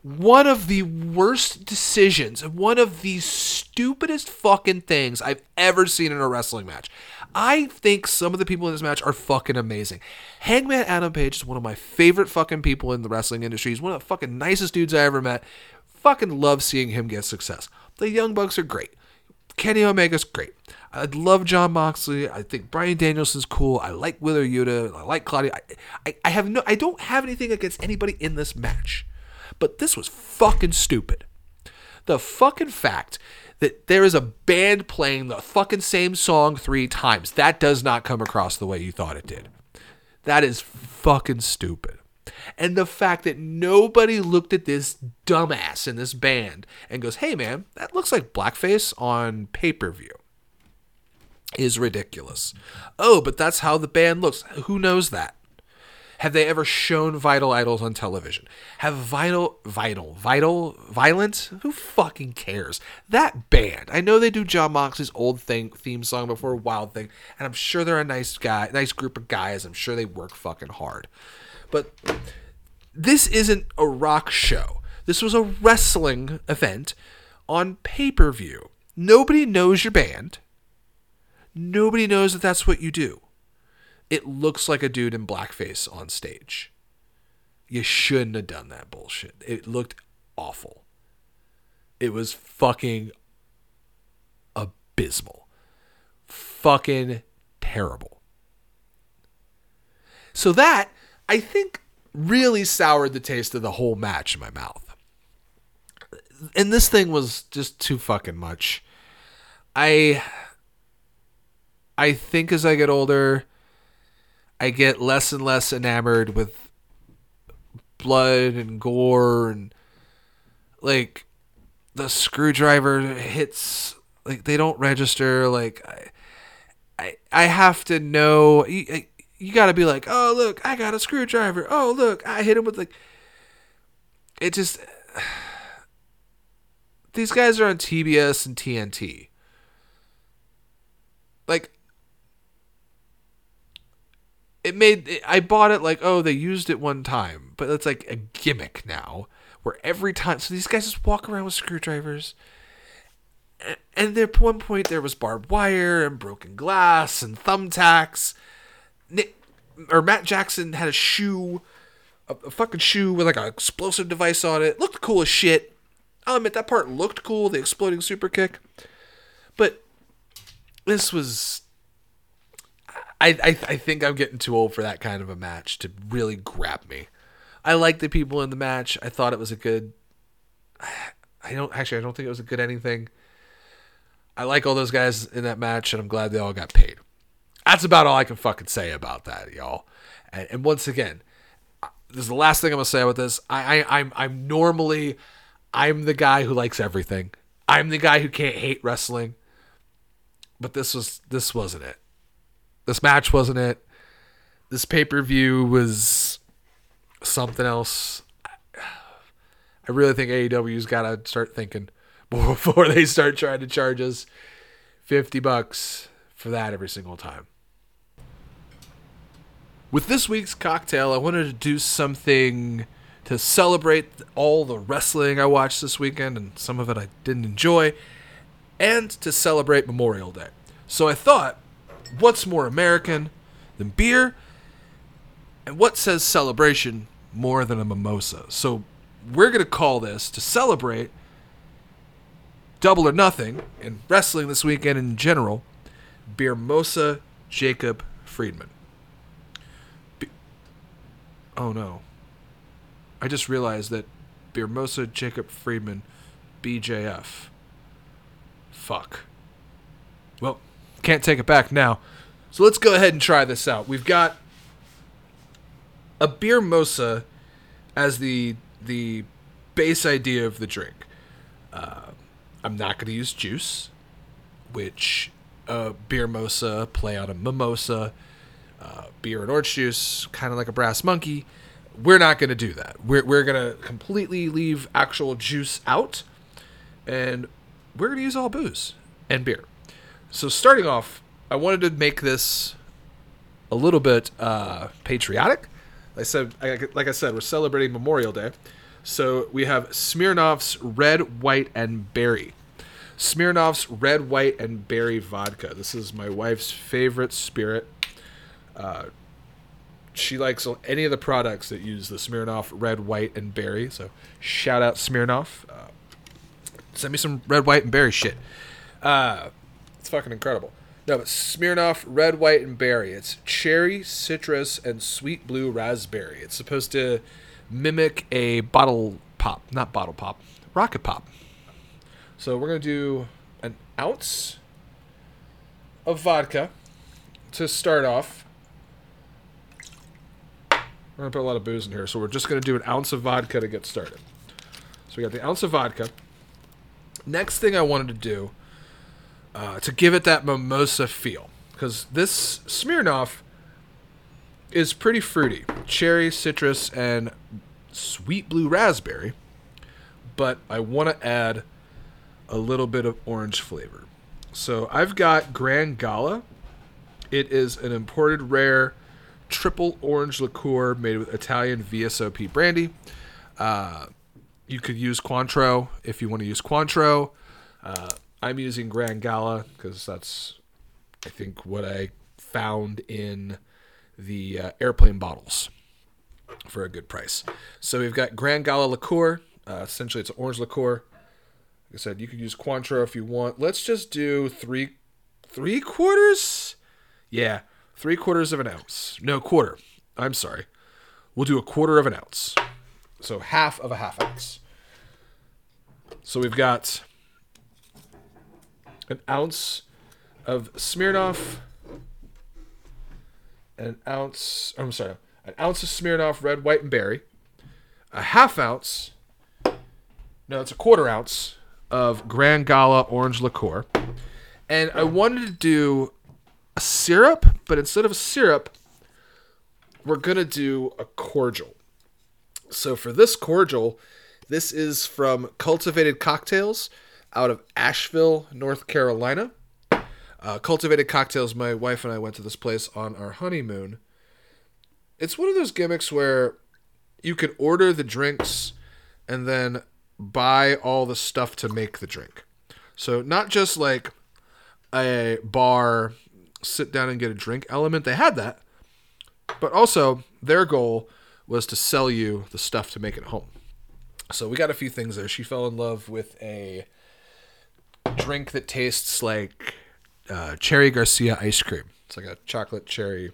one of the worst decisions one of the stupidest fucking things I've ever seen in a wrestling match. I think some of the people in this match are fucking amazing. Hangman Adam Page is one of my favorite fucking people in the wrestling industry. He's one of the fucking nicest dudes I ever met. Fucking love seeing him get success. The Young Bucks are great. Kenny Omega's great. I love Jon Moxley. I think Bryan Danielson's cool. I like Wheeler Yuta. I like Claudio. I, I, I have no I don't have anything against anybody in this match. But this was fucking stupid. The fucking fact that there is a band playing the fucking same song three times, that does not come across the way you thought it did. That is fucking stupid. And the fact that nobody looked at this dumbass in this band and goes, hey man, that looks like blackface on pay per view is ridiculous. Oh, but that's how the band looks. Who knows that? Have they ever shown Vital Idols on television? Have Vital, Vital, Vital, Violent? Who fucking cares? That band. I know they do Jon Moxley's old thing theme song before Wild Thing, and I'm sure they're a nice guy, nice group of guys. I'm sure they work fucking hard. But this isn't a rock show. This was a wrestling event on pay per view. Nobody knows your band. Nobody knows that that's what you do. It looks like a dude in blackface on stage. You shouldn't have done that bullshit. It looked awful. It was fucking abysmal. Fucking terrible. So that, I think, really soured the taste of the whole match in my mouth. And this thing was just too fucking much. I I think as I get older, I get less and less enamored with blood and gore and like the screwdriver hits like they don't register like I I, I have to know you, you got to be like, "Oh, look, I got a screwdriver. Oh, look, I hit him with like it just these guys are on TBS and TNT. Like it made I bought it like oh they used it one time, but it's like a gimmick now where every time so these guys just walk around with screwdrivers. And at one point there was barbed wire and broken glass and thumbtacks. Nick or Matt Jackson had a shoe, a, a fucking shoe with like an explosive device on it. Looked cool as shit. I'll admit that part looked cool, the exploding super kick. But this was I, I, I think I'm getting too old for that kind of a match to really grab me. I like the people in the match. I thought it was a good. I don't actually. I don't think it was a good anything. I like all those guys in that match, and I'm glad they all got paid. That's about all I can fucking say about that, y'all. And, and once again, this is the last thing I'm gonna say about this. I, I I'm I'm normally I'm the guy who likes everything. I'm the guy who can't hate wrestling. But this was this wasn't it. This match wasn't it. This pay per view was something else. I really think AEW's got to start thinking before they start trying to charge us 50 bucks for that every single time. With this week's cocktail, I wanted to do something to celebrate all the wrestling I watched this weekend, and some of it I didn't enjoy, and to celebrate Memorial Day. So I thought what's more American than beer? And what says celebration more than a mimosa? So we're going to call this to celebrate double or nothing in wrestling this weekend in general, Beermosa Jacob Friedman. Be- oh no. I just realized that Beermosa Jacob Friedman, BJF. Fuck. Well, can't take it back now. So let's go ahead and try this out. We've got a beer mosa as the the base idea of the drink. Uh, I'm not going to use juice, which uh, beer mosa play on a mimosa, uh, beer and orange juice, kind of like a brass monkey. We're not going to do that. We're, we're going to completely leave actual juice out, and we're going to use all booze and beer. So starting off, I wanted to make this a little bit uh, patriotic. I said, like I said, we're celebrating Memorial Day, So we have Smirnoff's Red, White, and Berry. Smirnoff's Red, White, and Berry vodka. This is my wife's favorite spirit. Uh, she likes any of the products that use the Smirnoff Red, White, and Berry. So shout out Smirnoff. Uh, send me some red, white, and berry shit. Uh, it's fucking incredible. No, but Smirnoff Red, White, and Berry. It's cherry, citrus, and sweet blue raspberry. It's supposed to mimic a bottle pop, not bottle pop, rocket pop. So we're gonna do an ounce of vodka to start off. We're gonna put a lot of booze in here, so we're just gonna do an ounce of vodka to get started. So we got the ounce of vodka. Next thing I wanted to do uh, to give it that mimosa feel, because this Smirnoff is pretty fruity, cherry, citrus, and sweet blue raspberry. But I want to add a little bit of orange flavor. So I've got Gran Gala. It is an imported rare triple orange liqueur made with Italian VSOP brandy. Uh, you could use Cointreau if you want to use Cointreau. Uh, I'm using Gran Gala because that's, I think, what I found in the uh, airplane bottles for a good price. So we've got Gran Gala liqueur. Uh, essentially, it's an orange liqueur. Like I said, you could use Cointreau if you want. Let's just do three, three quarters. Yeah, three quarters of an ounce. No, quarter. I'm sorry. We'll do a quarter of an ounce. So half of a half ounce. So we've got an ounce of Smirnoff, an ounce, I'm sorry, an ounce of Smirnoff red, white, and berry, a half ounce, no, it's a quarter ounce of Gran Gala orange liqueur. And I wanted to do a syrup, but instead of a syrup, we're going to do a cordial. So for this cordial, this is from Cultivated Cocktails out of Asheville, North Carolina. Uh, Cultivated Cocktails, my wife and I went to this place on our honeymoon. It's one of those gimmicks where you could order the drinks and then buy all the stuff to make the drink. So, not just like a bar, sit down and get a drink element, they had that, but also their goal was to sell you the stuff to make it home. So we got a few things there. She fell in love with a drink that tastes like uh, Cherry Garcia ice cream. It's like a chocolate cherry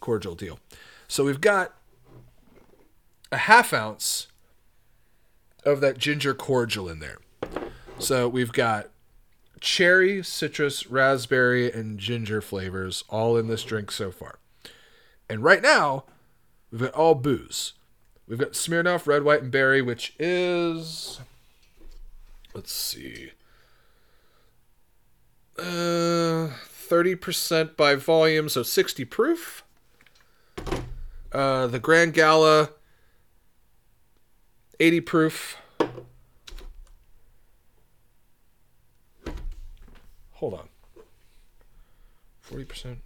cordial deal. So we've got a half ounce of that ginger cordial in there. So we've got cherry, citrus, raspberry, and ginger flavors all in this drink so far. And right now, we've got all booze. We've got Smirnoff Red, White, and Berry, which is. Let's see. Uh, 30% by volume, so 60 proof. Uh, the Gran Gala, 80 proof. Hold on. 40%.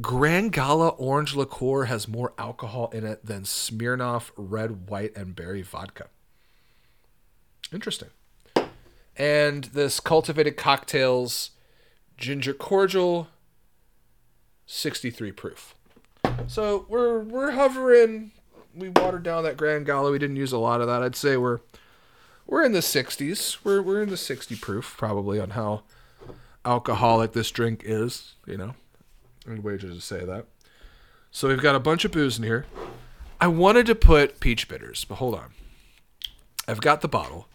Gran Gala orange liqueur has more alcohol in it than Smirnoff red, white, and berry vodka. Interesting. And this cultivated cocktails ginger cordial, 63 proof. So we're we're hovering. We watered down that Gran Gala. We didn't use a lot of that. I'd say we're we're in the 60s. We're we're in the 60 proof probably on how alcoholic this drink is. You know, I'd wager to say that. So we've got a bunch of booze in here. I wanted to put peach bitters, but hold on. I've got the bottle.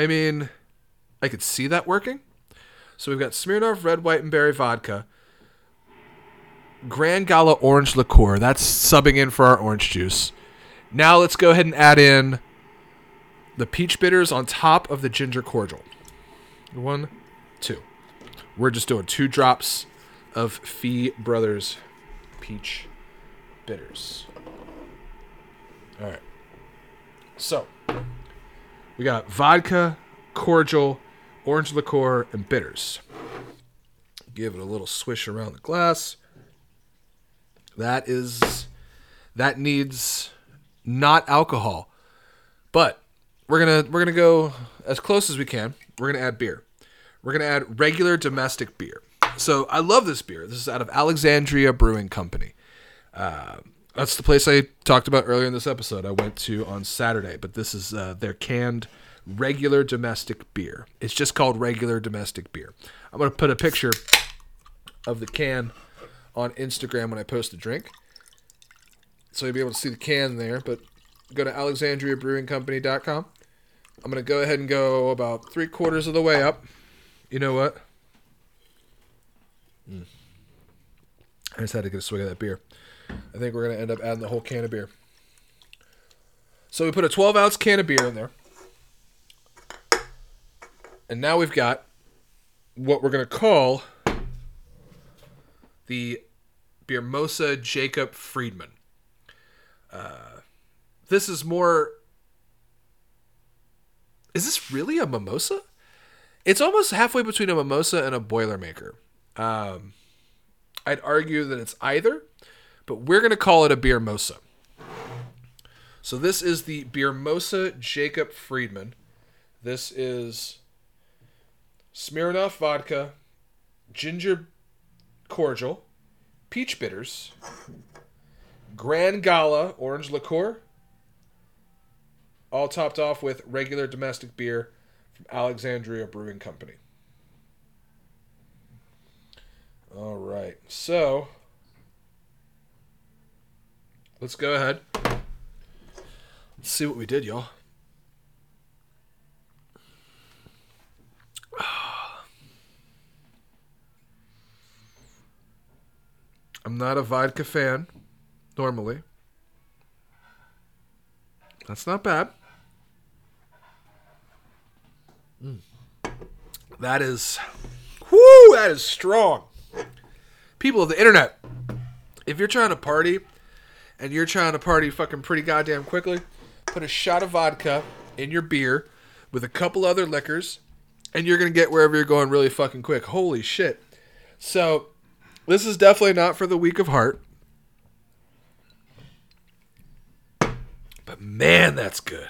I mean, I could see that working. So we've got Smirnoff Red, White, and Berry Vodka. Gran Gala Orange Liqueur. That's subbing in for our orange juice. Now let's go ahead and add in the peach bitters on top of the ginger cordial. One, two. We're just doing two drops of Fee Brothers peach bitters. All right. So, we got vodka, cordial, orange liqueur, and bitters. Give it a little swish around the glass. That is that needs not alcohol. But we're gonna we're gonna go as close as we can. We're gonna add beer. We're gonna add regular domestic beer. So I love this beer. This is out of Alexandria Brewing Company. Uh, that's the place I talked about earlier in this episode. I went to on Saturday, but this is uh, their canned regular domestic beer. It's just called regular domestic beer. I'm gonna put a picture of the can on Instagram when I post the drink, so you'll be able to see the can there. But go to alexandriabrewingcompany.com. I'm gonna go ahead and go about three quarters of the way up. You know what? Mm. I just had to get a swig of that beer. I think we're gonna end up adding the whole can of beer. So we put a 12 ounce can of beer in there, and now we've got what we're gonna call the Beermosa Jacob Friedman. Uh, this is more. Is this really a mimosa? It's almost halfway between a mimosa and a Boilermaker. Um, I'd argue that it's either, but we're going to call it a Beermosa. So this is the Beermosa Jacob Friedman. This is Smirnoff vodka, ginger cordial, peach bitters, Gran Gala orange liqueur, all topped off with regular domestic beer from Alexandria Brewing Company. All right, so let's go ahead. Let's see what we did, y'all. I'm not a vodka fan normally. That's not bad. Mm. That is, whoo, that is strong. People of the internet, if you're trying to party and you're trying to party fucking pretty goddamn quickly, put a shot of vodka in your beer with a couple other liquors, and you're gonna get wherever you're going really fucking quick. Holy shit. So, this is definitely not for the weak of heart. But man, that's good.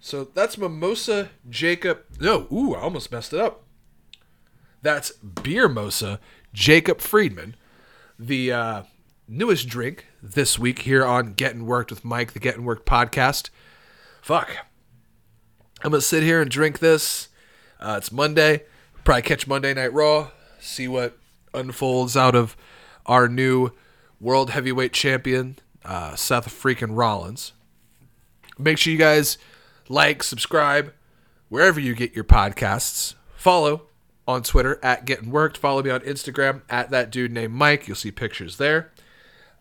So that's Mimosa Jacob. No, ooh, I almost messed it up. That's Beermosa Jacob Friedman, the uh, newest drink this week here on Getting Worked with Mike, the Getting Worked podcast. Fuck. I'm going to sit here and drink this. Uh, it's Monday. Probably catch Monday Night Raw, see what unfolds out of our new world heavyweight champion, uh, Seth freaking Rollins. Make sure you guys like, subscribe, wherever you get your podcasts. Follow on Twitter at Getting Worked. Follow me on Instagram at that dude named Mike. You'll see pictures there.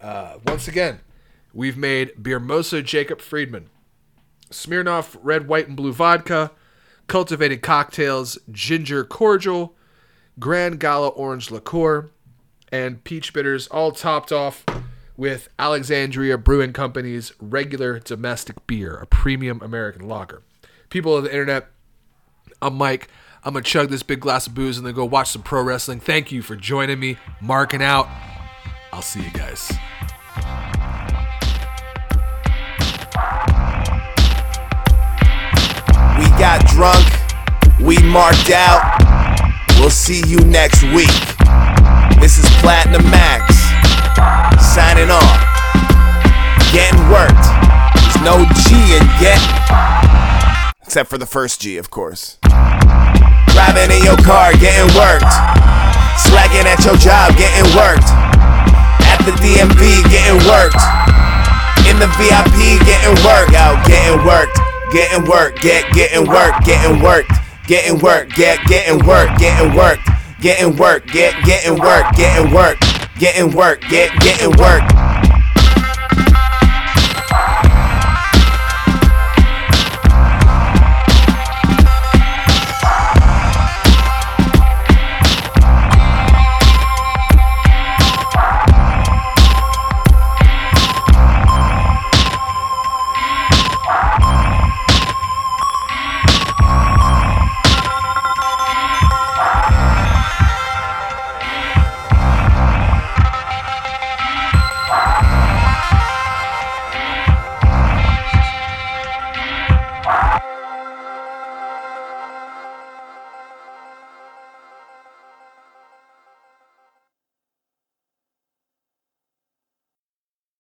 Uh, once again, we've made Beermosa Jacob Friedman, Smirnoff Red, White, and Blue Vodka, Cultivated Cocktails Ginger Cordial, Gran Gala Orange Liqueur, and Peach Bitters, all topped off with Alexandria Brewing Company's regular domestic beer, a premium American lager. People of the internet, I'm Mike. I'm going to chug this big glass of booze and then go watch some pro wrestling. Thank you for joining me, marking out. I'll see you guys. We got drunk, we marked out. We'll see you next week. This is Platinum Max, signing off. Getting worked. There's no G in get. Except for the first G, of course. Driving in your car, getting worked. Slacking at your job, getting worked. The DMV, getting worked. In the VIP, getting worked. Out, getting worked. Getting worked, get getting worked, getting worked, getting worked, get getting worked, getting worked, getting worked, get getting worked, getting worked, getting worked, get getting worked.